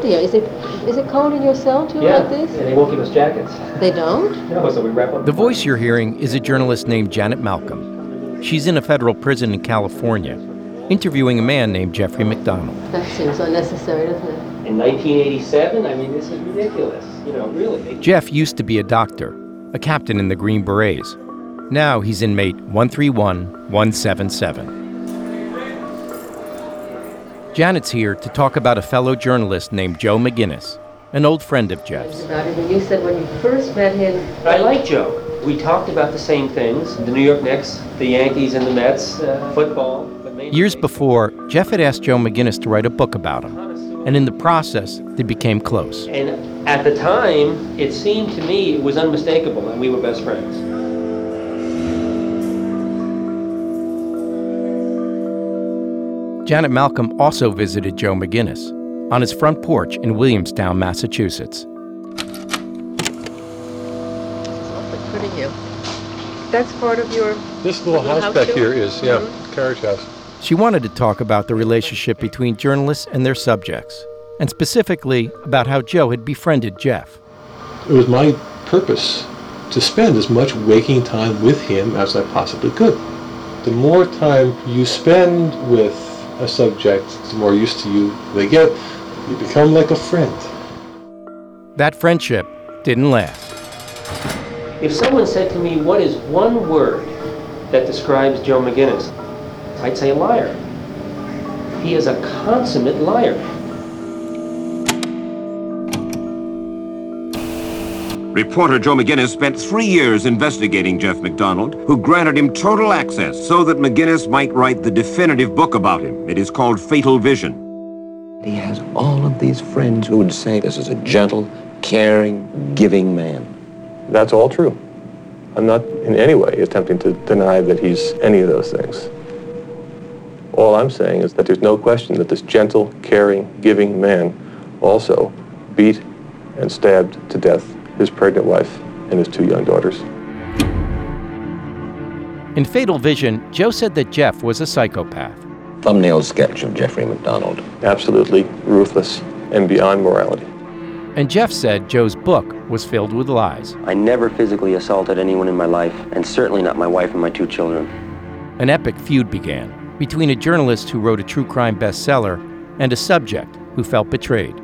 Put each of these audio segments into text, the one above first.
cold here. Is it is it cold in your cell too Yeah, like this? and they won't give us jackets. They don't? No, so we wrap up. The voice you're hearing is a journalist named Janet Malcolm. She's in a federal prison in California, interviewing a man named Jeffrey MacDonald. That seems unnecessary, doesn't it? In 1987, I mean, this is ridiculous. You know, really. Jeff used to be a doctor, a captain in the Green Berets. Now he's inmate 131177. Janet's here to talk about a fellow journalist named Joe McGinniss, an old friend of Jeff's. About it. And you said when you first met him, I like Joe. We talked about the same things: the New York Knicks, the Yankees, and the Mets, uh, football. Years before, Jeff had asked Joe McGinniss to write a book about him, and in the process, they became close. And at the time, it seemed to me it was unmistakable, and we were best friends. Janet Malcolm also visited Joe McGinniss on his front porch in Williamstown, Massachusetts. it's awfully pretty. That's part of your. This little Little house house back too? here is, yeah, Mhm. carriage house. She wanted to talk about the relationship between journalists and their subjects, and specifically about how Joe had befriended Jeff. It was my purpose to spend as much waking time with him as I possibly could. The more time you spend with a subject, the more used to you they get. You become like a friend. That friendship didn't last. If someone said to me, "What is one word that describes Joe McGinniss?" I'd say a liar. He is a consummate liar. Reporter Joe McGinniss spent three years investigating Jeff MacDonald, who granted him total access so that McGinniss might write the definitive book about him. It is called Fatal Vision. He has all of these friends who would say this is a gentle, caring, giving man. That's all true. I'm not in any way attempting to deny that he's any of those things. All I'm saying is that there's no question that this gentle, caring, giving man also beat and stabbed to death his pregnant wife and his two young daughters. In Fatal Vision, Joe said that Jeff was a psychopath. Thumbnail sketch of Jeffrey MacDonald. Absolutely ruthless and beyond morality. And Jeff said Joe's book was filled with lies. I never physically assaulted anyone in my life, and certainly not my wife and my two children. An epic feud began between a journalist who wrote a true crime bestseller and a subject who felt betrayed.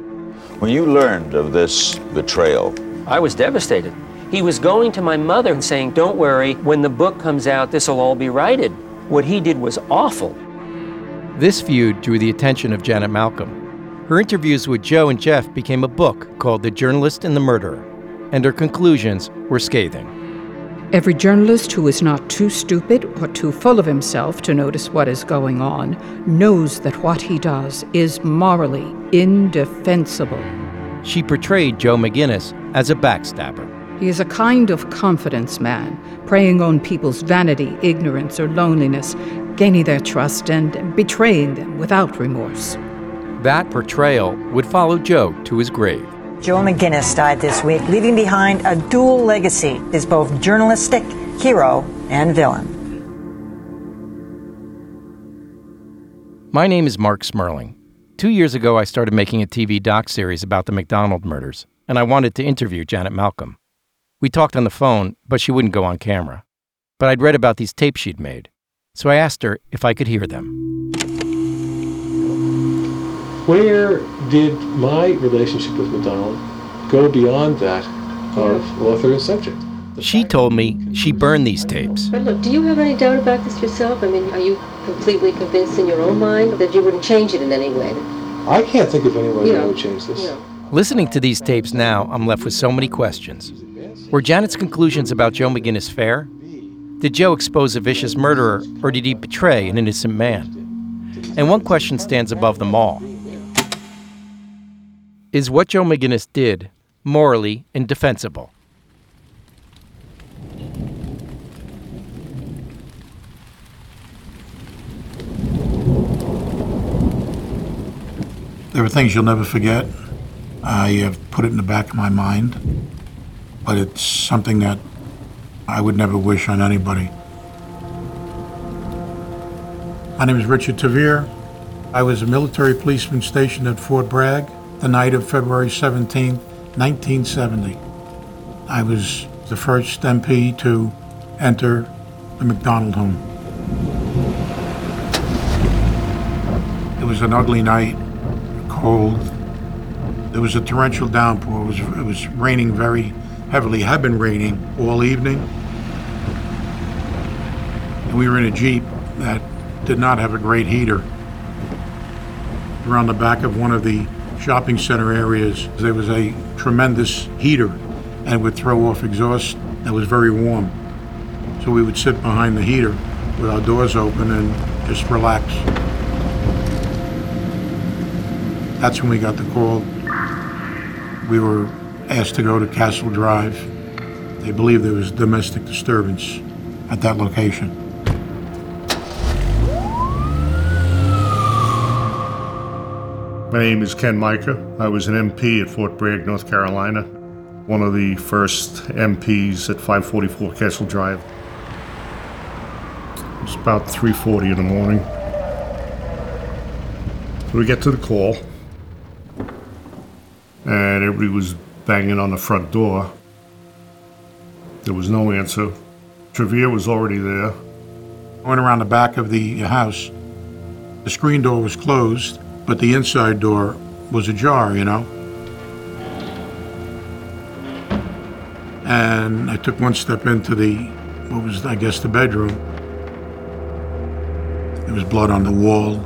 When you learned of this betrayal, I was devastated. He was going to my mother and saying, Don't worry, when the book comes out, this will all be righted. What he did was awful. This feud drew the attention of Janet Malcolm. Her interviews with Joe and Jeff became a book called The Journalist and the Murderer, and her conclusions were scathing. Every journalist who is not too stupid or too full of himself to notice what is going on knows that what he does is morally indefensible. She portrayed Joe McGinniss as a backstabber. He is a kind of confidence man, preying on people's vanity, ignorance, or loneliness, gaining their trust and betraying them without remorse. That portrayal would follow Joe to his grave. Joe McGinniss died this week, leaving behind a dual legacy as both journalistic hero and villain. My name is Marc Smerling. Two years ago, I started making a TV doc series about the MacDonald murders, and I wanted to interview Janet Malcolm. We talked on the phone, but she wouldn't go on camera. But I'd read about these tapes she'd made, so I asked her if I could hear them. Where did my relationship with MacDonald go beyond that of author and subject? She told me she burned these tapes. But look, do you have any doubt about this yourself? I mean, are you completely convinced in your own mind that you wouldn't change it in any way? I can't think of any way You that I would change this. you know. Listening to these tapes now, I'm left with so many questions. Were Janet's conclusions about Joe McGinniss fair? Did Joe expose a vicious murderer, or did he betray an innocent man? And one question stands above them all Is what Joe McGinniss did morally indefensible? There are things you'll never forget. I have put it in the back of my mind, but it's something that I would never wish on anybody. My name is Richard Tevere. I was a military policeman stationed at Fort Bragg the night of February 17, 1970. I was the first MP to enter the MacDonald home. It was an ugly night, cold. There was a torrential downpour. It was, it was raining very heavily, had been raining all evening. And we were in a Jeep that did not have a great heater. Around the back of one of the shopping center areas, there was a tremendous heater and would throw off exhaust that was very warm. So we would sit behind the heater with our doors open and just relax. That's when we got the call. We were asked to go to Castle Drive. They believed there was domestic disturbance at that location. My name is Ken Mica. I was an MP at Fort Bragg, North Carolina, one of the first MPs at 544 Castle Drive. It was about 3.40 in the morning. We get to the call, and everybody was banging on the front door. There was no answer. Tevere was already there. I went around the back of the house. The screen door was closed, but the inside door was ajar, you know. And I took one step into the, what was, I guess, the bedroom. There was blood on the wall.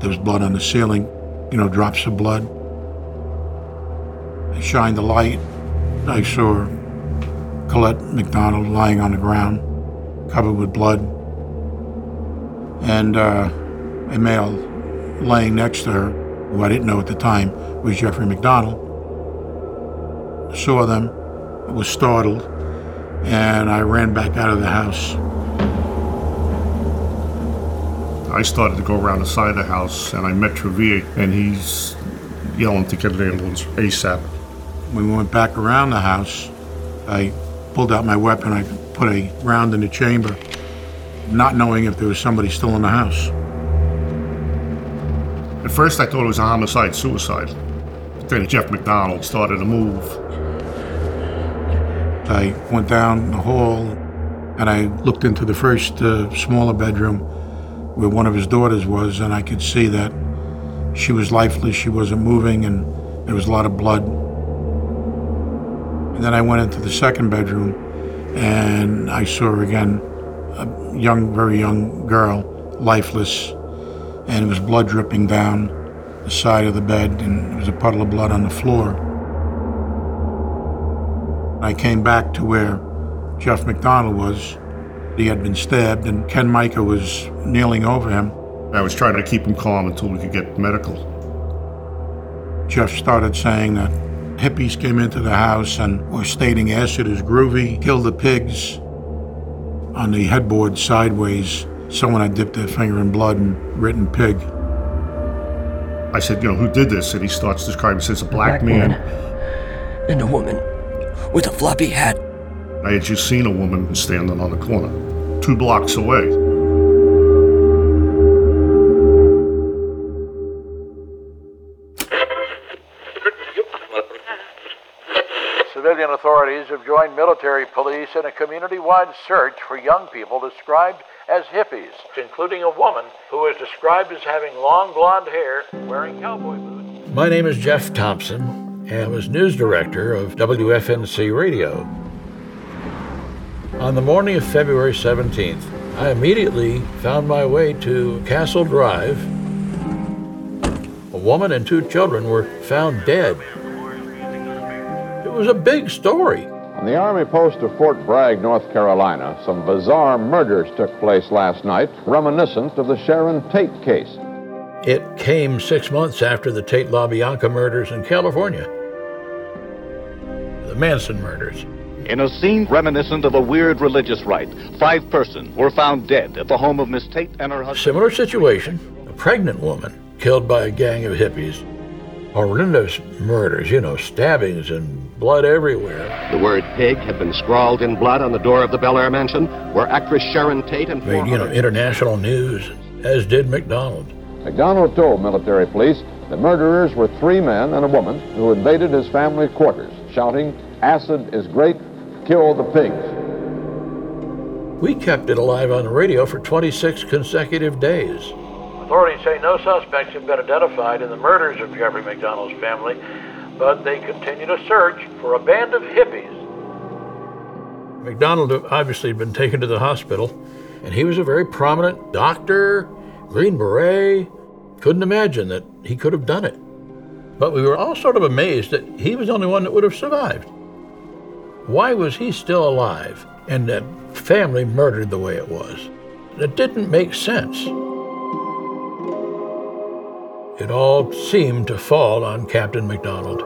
There was blood on the ceiling, you know, drops of blood. I shined the light. I saw Colette MacDonald lying on the ground, covered with blood, and uh, a male laying next to her, who I didn't know at the time was Jeffrey MacDonald. Saw them, was startled, and I ran back out of the house. I started to go around the side of the house, and I met Tevere, and he's yelling to get an ambulance ASAP. When we went back around the house, I pulled out my weapon. I put a round in the chamber, not knowing if there was somebody still in the house. At first, I thought it was a homicide suicide. But then Jeff MacDonald started to move. I went down the hall and I looked into the first uh, smaller bedroom where one of his daughters was, and I could see that she was lifeless, she wasn't moving, and there was a lot of blood. And then I went into the second bedroom and I saw again a young, very young girl, lifeless, and it was blood dripping down the side of the bed, and there was a puddle of blood on the floor. I came back to where Jeff MacDonald was. He had been stabbed, and Ken Mica was kneeling over him. I was trying to keep him calm until we could get medical. Jeff started saying that hippies came into the house and were stating acid is groovy, kill the pigs. On the headboard sideways, someone had dipped their finger in blood and written pig. I said, you know, who did this? And he starts describing, says, a black, black man. man. And a woman with a floppy hat. I had just seen a woman standing on the corner, two blocks away. Civilian authorities have joined military police in a community wide search for young people described as hippies, including a woman who is described as having long blonde hair, wearing cowboy boots. My name is Jeff Thompson, and I was news director of WFNC Radio. On the morning of February 17th, I immediately found my way to Castle Drive. A woman and two children were found dead. It was a big story. On the Army post of Fort Bragg, North Carolina, some bizarre murders took place last night, reminiscent of the Sharon Tate case. It came six months after the Tate LaBianca murders in California. The Manson murders. In a scene reminiscent of a weird religious rite, five persons were found dead at the home of Miss Tate and her husband. Similar situation a pregnant woman killed by a gang of hippies. Horrendous murders, you know, stabbings and blood everywhere. The word pig had been scrawled in blood on the door of the Bel Air mansion where actress Sharon Tate and Made, you know, international news, as did MacDonald. MacDonald told military police The murderers were three men and a woman who invaded his family quarters, shouting, Acid is great, kill the pigs. We kept it alive on the radio for 26 consecutive days. Authorities say no suspects have been identified in the murders of Jeffrey MacDonald's family, but they continue to search for a band of hippies. MacDonald obviously had been taken to the hospital, and he was a very prominent doctor, Green Beret. Couldn't imagine that he could have done it. But we were all sort of amazed that he was the only one that would have survived. Why was he still alive and that family murdered the way it was? It didn't make sense. It all seemed to fall on Captain MacDonald.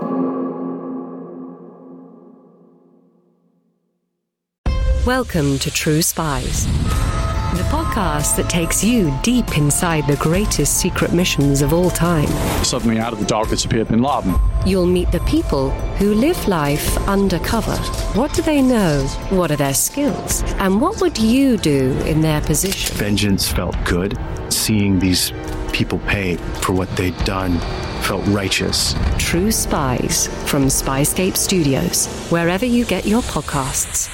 Welcome to True Spies, the podcast that takes you deep inside the greatest secret missions of all time. Suddenly, out of the darkness appeared Bin Laden. You'll meet the people who live life undercover. What do they know? What are their skills? And what would you do in their position? Vengeance felt good. Seeing these people pay for what they'd done felt righteous. True Spies from Spyscape Studios, wherever you get your podcasts.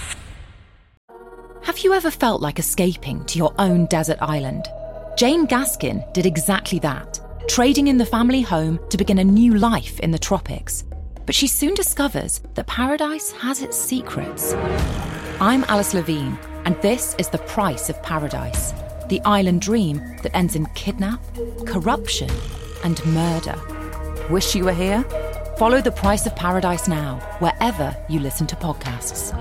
Have you ever felt like escaping to your own desert island? Jane Gaskin did exactly that, trading in the family home to begin a new life in the tropics. But she soon discovers that paradise has its secrets. I'm Alice Levine, and this is The Price of Paradise the island dream that ends in kidnap, corruption, and murder. Wish you were here? Follow The Price of Paradise now, wherever you listen to podcasts.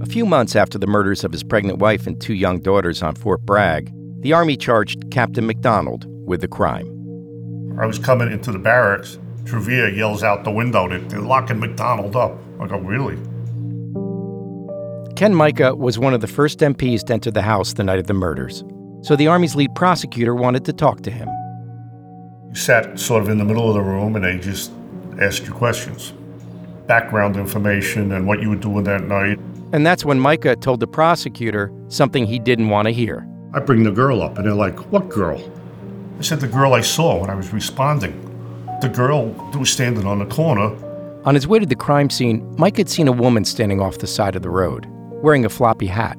A few months after the murders of his pregnant wife and two young daughters on Fort Bragg, the Army charged Captain MacDonald with the crime. I was coming into the barracks. Tevere yells out the window that they're locking MacDonald up. I go, really? Ken Mica was one of the first MPs to enter the House the night of the murders, so the Army's lead prosecutor wanted to talk to him. You sat sort of in the middle of the room and they just asked you questions background information and what you were doing that night. And that's when Mica told the prosecutor something he didn't want to hear. I bring the girl up and they're like, What girl? I said, The girl I saw when I was responding. The girl who was standing on the corner. On his way to the crime scene, Mike had seen a woman standing off the side of the road, wearing a floppy hat.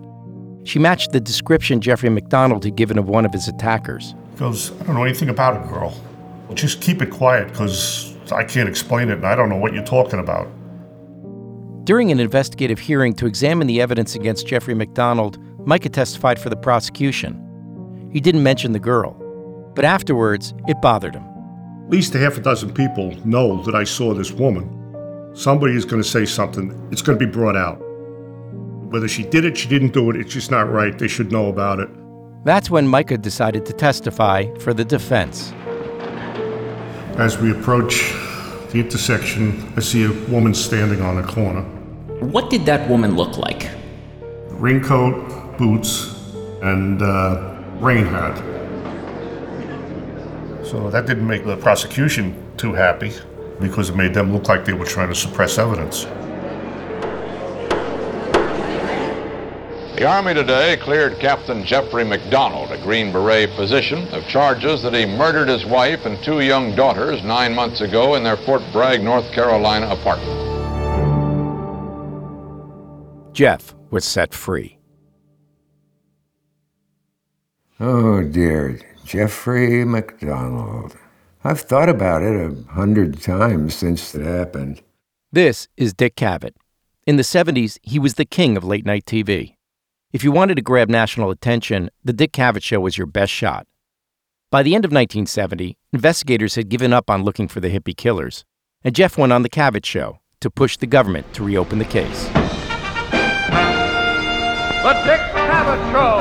She matched the description Jeffrey MacDonald had given of one of his attackers. He goes, I don't know anything about a girl. Just keep it quiet because I can't explain it and I don't know what you're talking about. During an investigative hearing to examine the evidence against Jeffrey MacDonald, Mica testified for the prosecution. He didn't mention the girl, but afterwards, it bothered him. At least a half a dozen people know that I saw this woman. Somebody is going to say something, it's going to be brought out. Whether she did it, she didn't do it, it's just not right. They should know about it. That's when Mica decided to testify for the defense. As we approach the intersection, I see a woman standing on a corner. What did that woman look like? Raincoat, boots, and uh, rain hat. So that didn't make the prosecution too happy because it made them look like they were trying to suppress evidence. The Army today cleared Captain Jeffrey MacDonald, a Green Beret physician, of charges that he murdered his wife and two young daughters nine months ago in their Fort Bragg, North Carolina apartment. Jeff was set free. Oh dear, Jeffrey MacDonald. I've thought about it a hundred times since it happened. This is Dick Cavett. In the 70s, he was the king of late night TV. If you wanted to grab national attention, The Dick Cavett Show was your best shot. By the end of 1970, investigators had given up on looking for the hippie killers, and Jeff went on The Cavett Show to push the government to reopen the case. The Dick Cavett Show!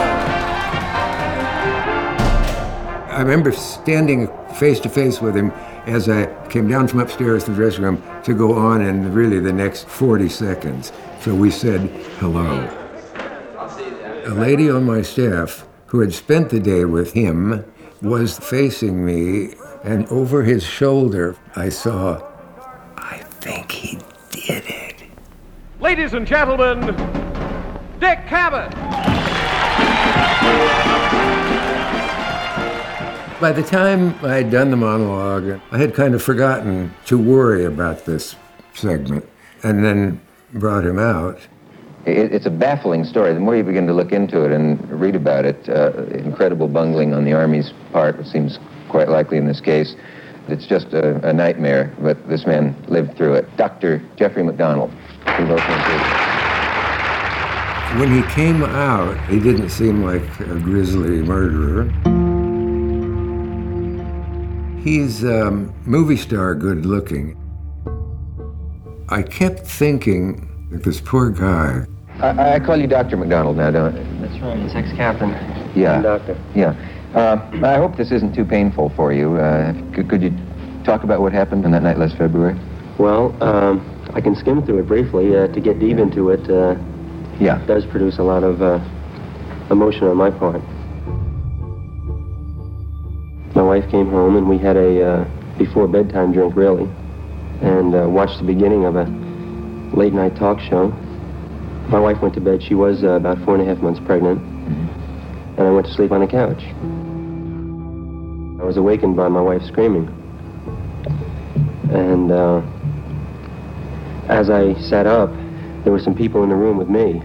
I remember standing face to face with him as I came down from upstairs to the dressing room to go on in really the next 40 seconds. So we said hello. A lady on my staff who had spent the day with him was facing me, and over his shoulder, I saw, I think he did it. Ladies and gentlemen, Dick Cavett! By the time I had done the monologue, I had kind of forgotten to worry about this segment and then brought him out. It, it's a baffling story. The more you begin to look into it and read about it, uh, incredible bungling on the Army's part, which seems quite likely in this case. It's just a, a nightmare, but this man lived through it. Dr. Jeffrey MacDonald. He When he came out, he didn't seem like a grisly murderer. He's um, movie star good looking. I kept thinking that this poor guy. I, I call you Dr. MacDonald now, don't I? That's right. It's ex-captain. Yeah. Doctor. Yeah. Uh, I hope this isn't too painful for you. Uh, could, could you talk about what happened on that night last February? Well, um, I can skim through it briefly. Uh, to get deep into it, uh, yeah, does produce a lot of uh, emotion on my part. My wife came home and we had a uh, before bedtime drink, really, and uh, watched the beginning of a late night talk show. My wife went to bed. She was uh, about four and a half months pregnant, and I went to sleep on the couch. I was awakened by my wife screaming, and uh, as I sat up, there were some people in the room with me,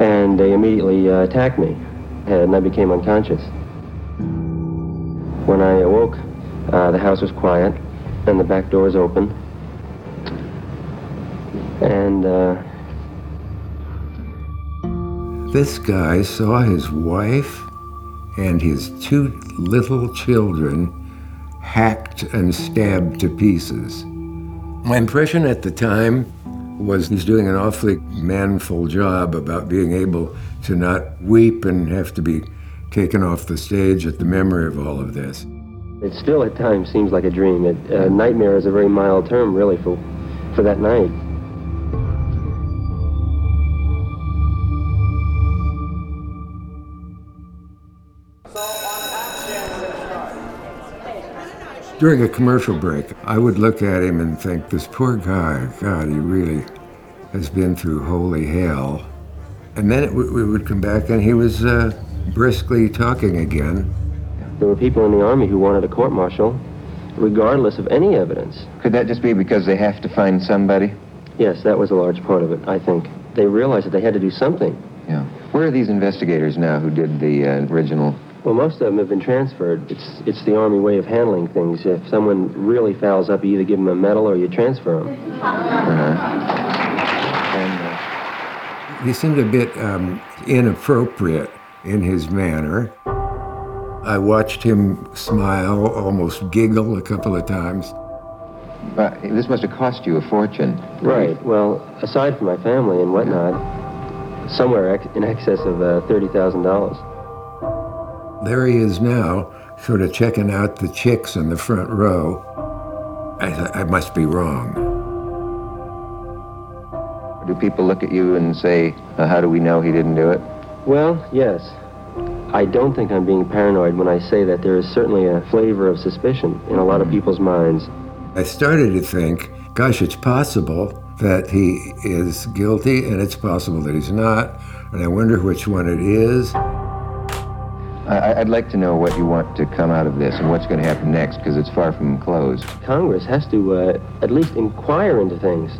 and they immediately uh, attacked me, and I became unconscious. When I awoke, uh, the house was quiet, and the back door was open, and uh, This guy saw his wife and his two little children hacked and stabbed to pieces. My impression at the time was he's doing an awfully manful job about being able to not weep and have to be taken off the stage at the memory of all of this. it still at times seems like a dream. It, uh, nightmare is a very mild term, really, for for that night. During a commercial break, I would look at him and think, this poor guy, God, he really has been through holy hell. And then it w- we would come back and he was uh, briskly talking again. There were people in the army who wanted a court martial, regardless of any evidence. Could that just be because they have to find somebody? Yes, that was a large part of it. I think they realized that they had to do something. Yeah. Where are these investigators now who did the uh, original? Well, most of them have been transferred. It's it's the army way of handling things. If someone really fouls up, you either give them a medal or you transfer them. He seemed a bit um, inappropriate in his manner. I watched him smile, almost giggle a couple of times. Uh, this must have cost you a fortune. Right. Well, aside from my family and whatnot, somewhere ex- in excess of uh, thirty thousand dollars. There he is now, sort of checking out the chicks in the front row. I, th- I must be wrong. Do people look at you and say, uh, how do we know he didn't do it? Well, yes. I don't think I'm being paranoid when I say that there is certainly a flavor of suspicion in a lot of people's minds. I started to think, gosh, it's possible that he is guilty and it's possible that he's not, and I wonder which one it is. I- I'd like to know what you want to come out of this and what's going to happen next, because it's far from closed. Congress has to uh, at least inquire into things.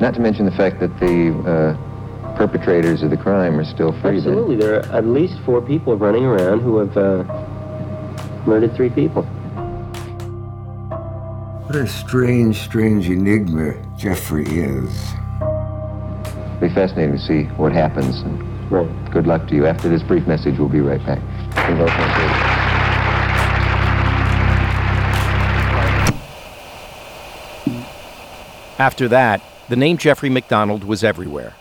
Not to mention the fact that the uh, perpetrators of the crime are still free. then. Absolutely. There are at least four people running around who have uh, murdered three people. What a strange, strange enigma Jeffrey is. It'll be fascinating to see what happens. And right. Good luck to you. After this brief message, we'll be right back. We're both on stage. After that, the name Jeffrey MacDonald was everywhere.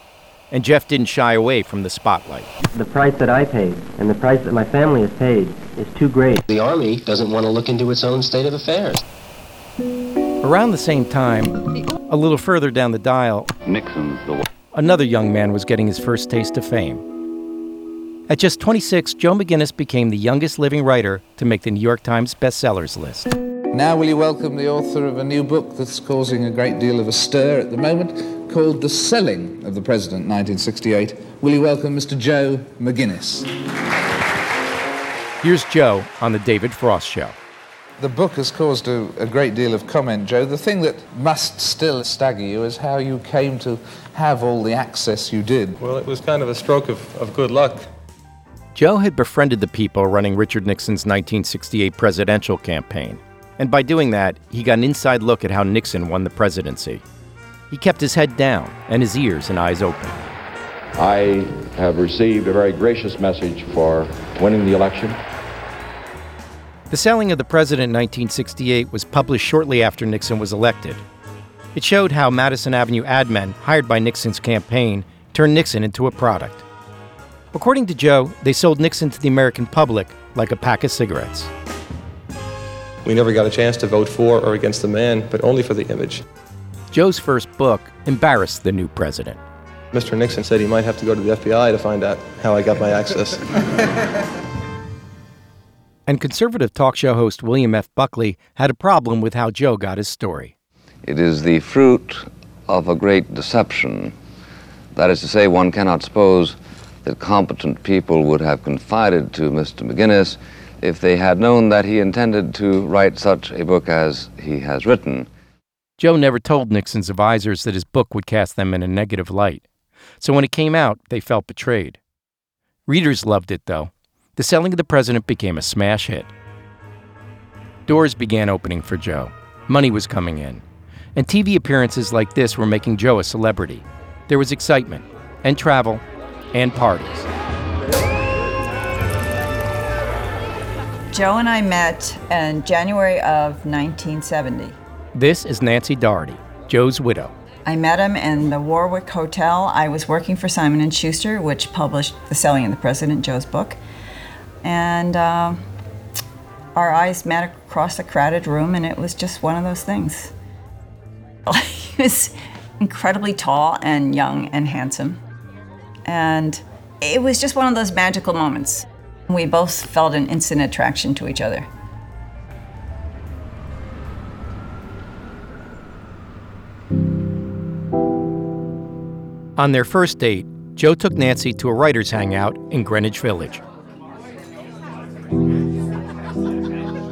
And Jeff didn't shy away from the spotlight. The price that I paid and the price that my family has paid is too great. The Army doesn't want to look into its own state of affairs. Around the same time, a little further down the dial, Nixon's the one. Another young man was getting his first taste of fame. At just 26, Joe McGinniss became the youngest living writer to make the New York Times bestsellers list. Now, will you welcome the author of a new book that's causing a great deal of a stir at the moment, called The Selling of the President, 1968? Will you welcome Mr. Joe McGinniss? Here's Joe on The David Frost Show. The book has caused a, a, great deal of comment, Joe. The thing that must still stagger you is how you came to have all the access you did. Well, it was kind of a stroke of, of good luck. Joe had befriended the people running Richard Nixon's 1968 presidential campaign, and by doing that, he got an inside look at how Nixon won the presidency. He kept his head down and his ears and eyes open. I have received a very gracious message for winning the election. The Selling of the President in 1968 was published shortly after Nixon was elected. It showed how Madison Avenue ad men hired by Nixon's campaign turned Nixon into a product. According to Joe, they sold Nixon to the American public like a pack of cigarettes. We never got a chance to vote for or against the man, but only for the image. Joe's first book embarrassed the new president. Mr. Nixon said he might have to go to the FBI to find out how I got my access. And conservative talk show host William F. Buckley had a problem with how Joe got his story. It is the fruit of a great deception. That is to say, one cannot suppose that competent people would have confided to Mr. McGinniss if they had known that he intended to write such a book as he has written. Joe never told Nixon's advisors that his book would cast them in a negative light. So when it came out, they felt betrayed. Readers loved it, though. The Selling of the President became a smash hit. Doors began opening for Joe. Money was coming in. And TV appearances like this were making Joe a celebrity. There was excitement, and travel, and parties. Joe and I met in January of 1970. This is Nancy Doherty, Joe's widow. I met him in the Warwick Hotel. I was working for Simon & Schuster, which published The Selling of the President, Joe's book. And uh, our eyes met across a crowded room, and it was just one of those things. he was incredibly tall and young and handsome. And it was just one of those magical moments. We both felt an instant attraction to each other. On their first date, Joe took Nancy to a writer's hangout in Greenwich Village.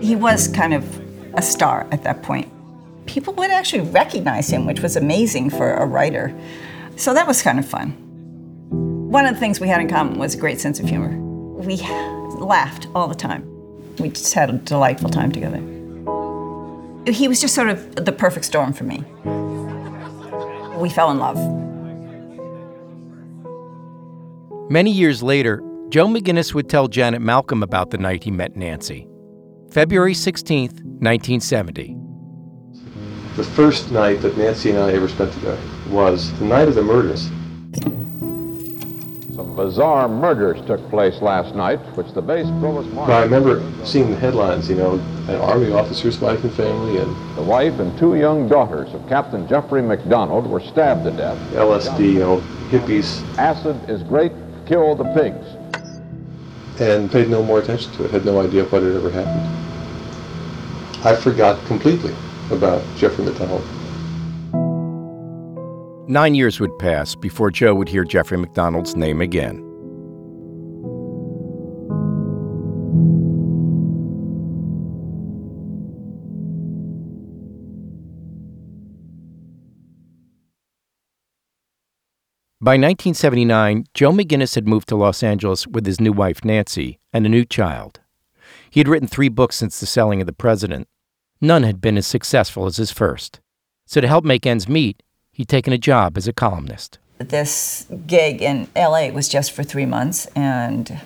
He was kind of a star at that point. People would actually recognize him, which was amazing for a writer. So that was kind of fun. One of the things we had in common was a great sense of humor. We laughed all the time. We just had a delightful time together. He was just sort of the perfect storm for me. We fell in love. Many years later, Joe McGinniss would tell Janet Malcolm about the night he met Nancy. February 16, 1970. The first night that Nancy and I ever spent together was the night of the murders. Some bizarre murders took place last night, which the base provost But I remember seeing the headlines, you know, an army officer's wife and family, and the wife and two young daughters of Captain Jeffrey MacDonald were stabbed to death. LSD, you know, hippies. Acid is great, kill the pigs. And paid no more attention to it, had no idea what had ever happened. I forgot completely about Jeffrey MacDonald. Nine years would pass before Joe would hear Jeffrey MacDonald's name again. By 1979, Joe McGinniss had moved to Los Angeles with his new wife, Nancy, and a new child. He had written three books since the selling of the president. None had been as successful as his first. So, to help make ends meet, he'd taken a job as a columnist. This gig in LA was just for three months, and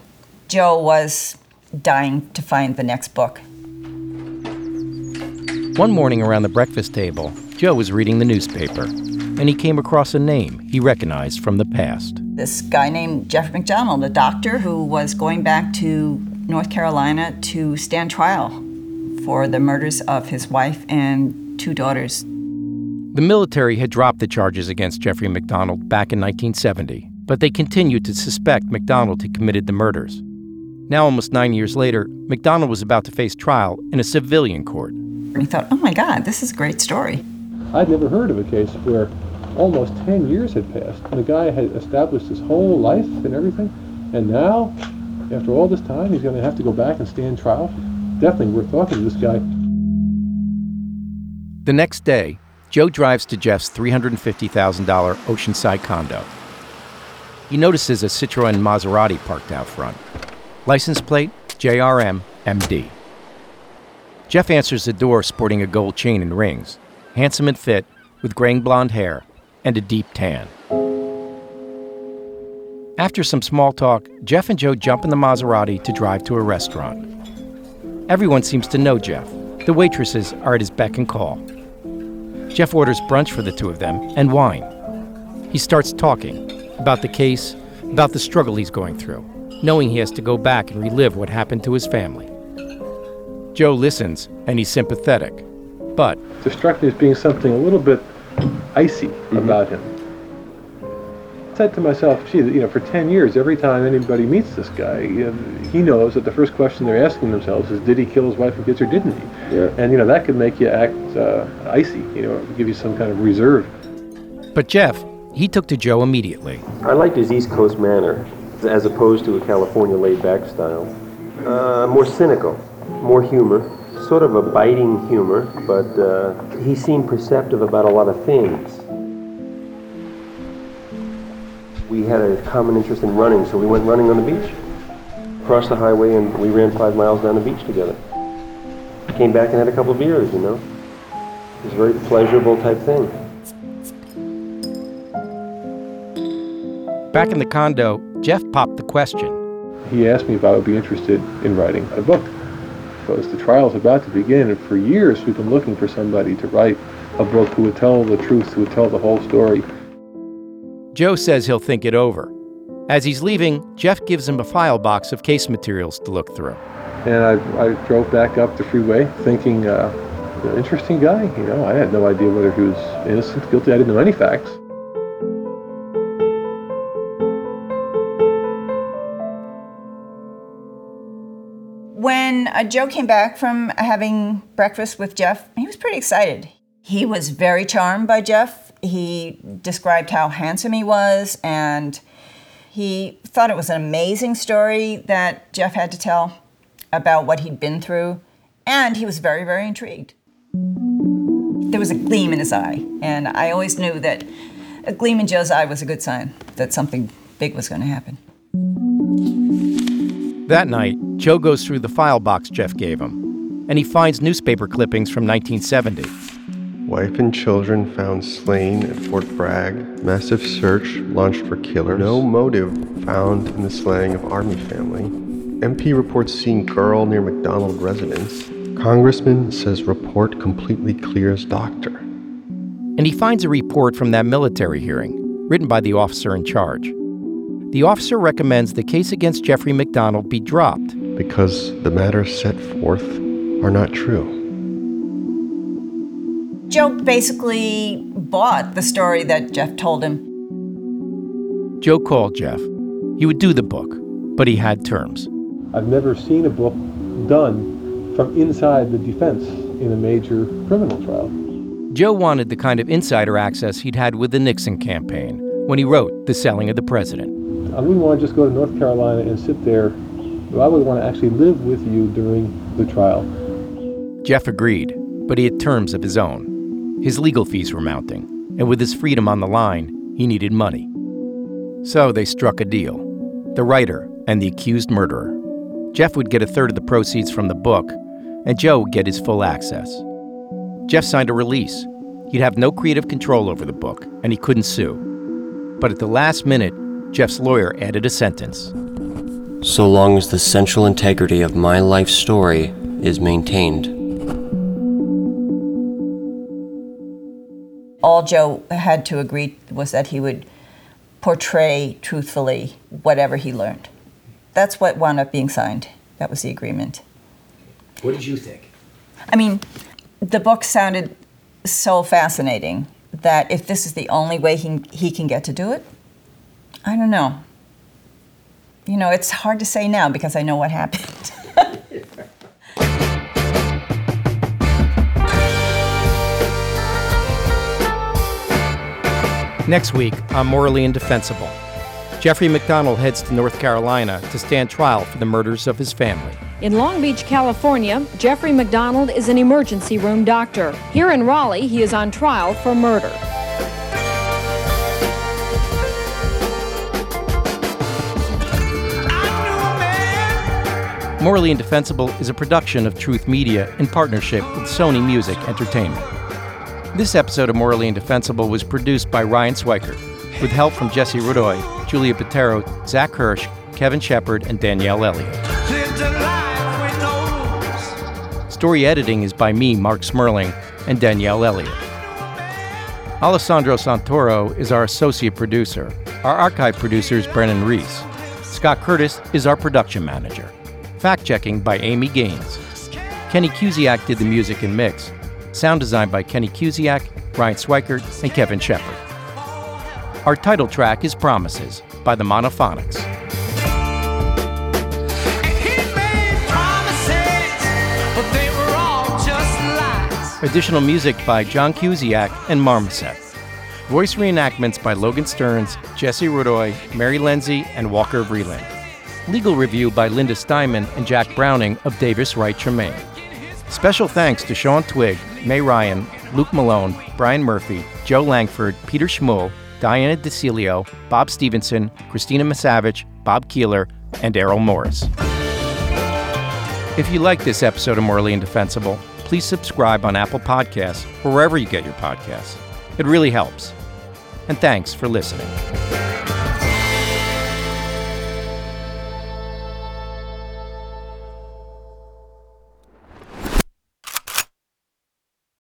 Joe was dying to find the next book. One morning around the breakfast table, Joe was reading the newspaper, and he came across a name he recognized from the past. This guy named Jeffrey MacDonald, a doctor who was going back to North Carolina to stand trial for the murders of his wife and two daughters. The military had dropped the charges against Jeffrey MacDonald back in 1970, but they continued to suspect MacDonald had committed the murders. Now, almost nine years later, MacDonald was about to face trial in a civilian court. And he thought, oh my God, this is a great story. I'd never heard of a case where almost 10 years had passed and the guy had established his whole life and everything. And now, after all this time, he's going to have to go back and stand trial. Definitely worth talking to this guy. The next day, Joe drives to Jeff's $350,000 Oceanside condo. He notices a Citroen Maserati parked out front. License plate JRM MD. Jeff answers the door sporting a gold chain and rings, handsome and fit, with graying blonde hair and a deep tan. After some small talk, Jeff and Joe jump in the Maserati to drive to a restaurant. Everyone seems to know Jeff. The waitresses are at his beck and call. Jeff orders brunch for the two of them and wine. He starts talking about the case, about the struggle he's going through, knowing he has to go back and relive what happened to his family. Joe listens and he's sympathetic, but It struck me as being something a little bit icy mm-hmm. about him. I said to myself, gee, you know, for 10 years, every time anybody meets this guy, you know, he knows that the first question they're asking themselves is, did he kill his wife and kids or didn't he? Yeah. And, you know, that could make you act uh, icy, you know, give you some kind of reserve. but Jeff, he took to Joe immediately. I liked his East Coast manner, as opposed to a California laid-back style. Uh, more cynical, more humor, sort of a biting humor, but uh, he seemed perceptive about a lot of things. We had a common interest in running, so we went running on the beach. Crossed the highway and we ran five miles down the beach together. Came back and had a couple of beers, you know. It was a very pleasurable type thing. Back in the condo, Jeff popped the question. He asked me if I would be interested in writing a book. Because the trial's about to begin, and for years we've been looking for somebody to write a book who would tell the truth, who would tell the whole story. Joe says he'll think it over. As he's leaving, Jeff gives him a file box of case materials to look through. And I, I drove back up the freeway thinking, uh, interesting guy. You know, I had no idea whether he was innocent, guilty. I didn't know any facts. When uh, Joe came back from having breakfast with Jeff, he was pretty excited. He was very charmed by Jeff. He described how handsome he was, and he thought it was an amazing story that Jeff had to tell about what he'd been through, and he was very, very intrigued. There was a gleam in his eye, and I always knew that a gleam in Joe's eye was a good sign that something big was going to happen. That night, Joe goes through the file box Jeff gave him, and he finds newspaper clippings from 1970. Wife and children found slain at Fort Bragg. Massive search launched for killer. No motive found in the slaying of Army family. MP reports seeing girl near MacDonald residence. Congressman says report completely clears doctor. And he finds a report from that military hearing, written by the officer in charge. The officer recommends the case against Jeffrey MacDonald be dropped. Because the matters set forth are not true. Joe basically bought the story that Jeff told him. Joe called Jeff. He would do the book, but he had terms. I've never seen a book done from inside the defense in a major criminal trial. Joe wanted the kind of insider access he'd had with the Nixon campaign when he wrote The Selling of the President. I wouldn't want to just go to North Carolina and sit there. I would want to actually live with you during the trial. Jeff agreed, but he had terms of his own. His legal fees were mounting, and with his freedom on the line, he needed money. So they struck a deal the writer and the accused murderer. Jeff would get a third of the proceeds from the book, and Joe would get his full access. Jeff signed a release. He'd have no creative control over the book, and he couldn't sue. But at the last minute, Jeff's lawyer added a sentence. So long as the central integrity of my life story is maintained. All Joe had to agree was that he would portray truthfully whatever he learned. That's what wound up being signed. That was the agreement. What did you think? I mean, the book sounded so fascinating that if this is the only way he, he can get to do it, I don't know. You know, it's hard to say now because I know what happened. Next week on Morally Indefensible, Jeffrey MacDonald heads to North Carolina to stand trial for the murders of his family. In Long Beach, California, Jeffrey MacDonald is an emergency room doctor. Here in Raleigh, he is on trial for murder. Morally Indefensible is a production of Truth Media in partnership with Sony Music Entertainment. This episode of Morally Indefensible was produced by Ryan Swikert, with help from Jesse Rudoy, Julia Patero, Zach Hirsch, Kevin Shepard, and Danielle Elliott. Story editing is by me, Marc Smerling, and Danielle Elliott. Alessandro Santoro is our associate producer. Our archive producer is Brennan Reese. Scott Curtis is our production manager. Fact checking by Amy Gaines. Kenny Kusiak did the music and mix. Sound design by Kenny Kusiak, Ryan Swikert, and Kevin Shepard. Our title track is Promises by the Monophonics. Additional music by John Kusiak and Marmoset. Voice reenactments by Logan Stearns, Jesse Rudoy, Mary Lindsay, and Walker Vreeland. Legal review by Linda Steinman and Jack Browning of Davis Wright Tremaine. Special thanks to Sean Twig, May Ryan, Luke Malone, Brian Murphy, Joe Langford, Peter Schmull, Diana DeCilio, Bob Stevenson, Christina Misavich, Bob Keeler, and Errol Morris. If you like this episode of Morally Indefensible, please subscribe on Apple Podcasts or wherever you get your podcasts. It really helps. And thanks for listening.